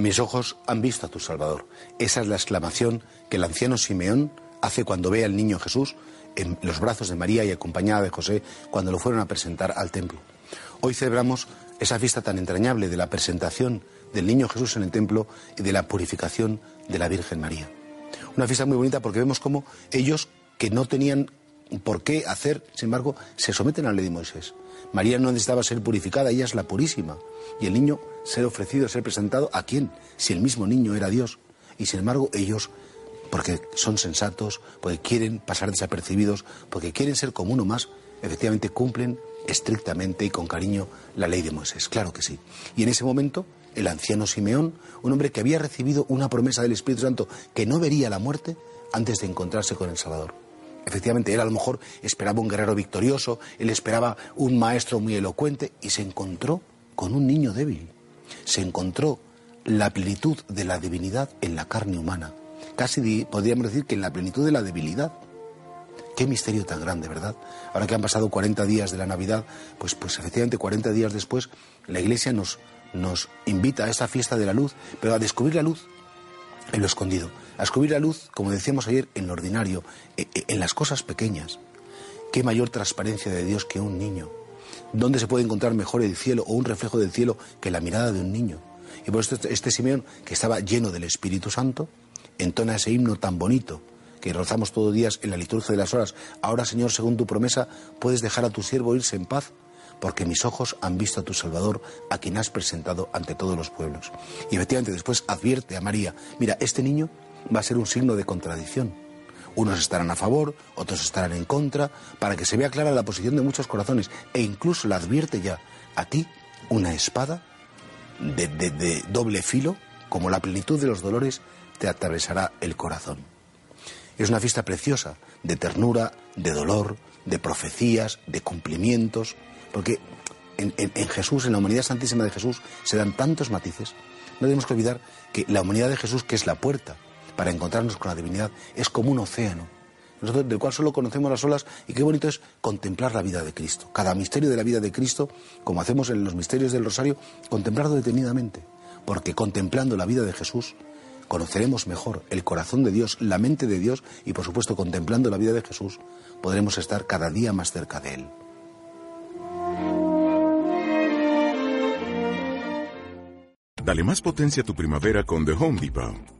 Mis ojos han visto a tu Salvador. Esa es la exclamación que el anciano Simeón hace cuando ve al niño Jesús en los brazos de María y acompañada de José cuando lo fueron a presentar al templo. Hoy celebramos esa fiesta tan entrañable de la presentación del niño Jesús en el templo y de la purificación de la Virgen María. Una fiesta muy bonita porque vemos cómo ellos que no tenían por qué hacer, sin embargo, se someten a la ley de Moisés. María no necesitaba ser purificada, ella es la purísima. Y el niño ser ofrecido, ser presentado, ¿a quién? Si el mismo niño era Dios. Y sin embargo, ellos, porque son sensatos, porque quieren pasar desapercibidos, porque quieren ser como uno más, efectivamente cumplen estrictamente y con cariño la ley de Moisés. Claro que sí. Y en ese momento, el anciano Simeón, un hombre que había recibido una promesa del Espíritu Santo que no vería la muerte antes de encontrarse con el Salvador. Efectivamente, él a lo mejor esperaba un guerrero victorioso, él esperaba un maestro muy elocuente y se encontró con un niño débil. Se encontró la plenitud de la divinidad en la carne humana. Casi podríamos decir que en la plenitud de la debilidad. Qué misterio tan grande, ¿verdad? Ahora que han pasado 40 días de la Navidad, pues, pues efectivamente 40 días después la Iglesia nos, nos invita a esta fiesta de la luz, pero a descubrir la luz en lo escondido, a descubrir la luz, como decíamos ayer, en lo ordinario, e, e, en las cosas pequeñas. Qué mayor transparencia de Dios que un niño. ¿Dónde se puede encontrar mejor el cielo o un reflejo del cielo que la mirada de un niño? Y por eso este, Simeón, que estaba lleno del Espíritu Santo, entona ese himno tan bonito que rozamos todos días en la liturgia de las horas. Ahora, Señor, según tu promesa, puedes dejar a tu siervo irse en paz, porque mis ojos han visto a tu Salvador, a quien has presentado ante todos los pueblos. Y efectivamente después advierte a María, mira, este niño va a ser un signo de contradicción. Unos estarán a favor, otros estarán en contra, para que se vea clara la posición de muchos corazones. E incluso le advierte ya a ti una espada de, de doble filo, como la plenitud de los dolores te atravesará el corazón. Es una fiesta preciosa, de ternura, de dolor, de profecías, de cumplimientos, porque en, Jesús, en la humanidad santísima de Jesús, se dan tantos matices. No tenemos que olvidar que la humanidad de Jesús, que es la puerta para encontrarnos con la divinidad, es como un océano, nosotros, del cual solo conocemos las olas, y qué bonito es contemplar la vida de Cristo. Cada misterio de la vida de Cristo, como hacemos en los misterios del Rosario, contemplarlo detenidamente, porque contemplando la vida de Jesús, conoceremos mejor el corazón de Dios, la mente de Dios y por supuesto contemplando la vida de Jesús, podremos estar cada día más cerca de Él. Dale más potencia a tu primavera con The Home Depot.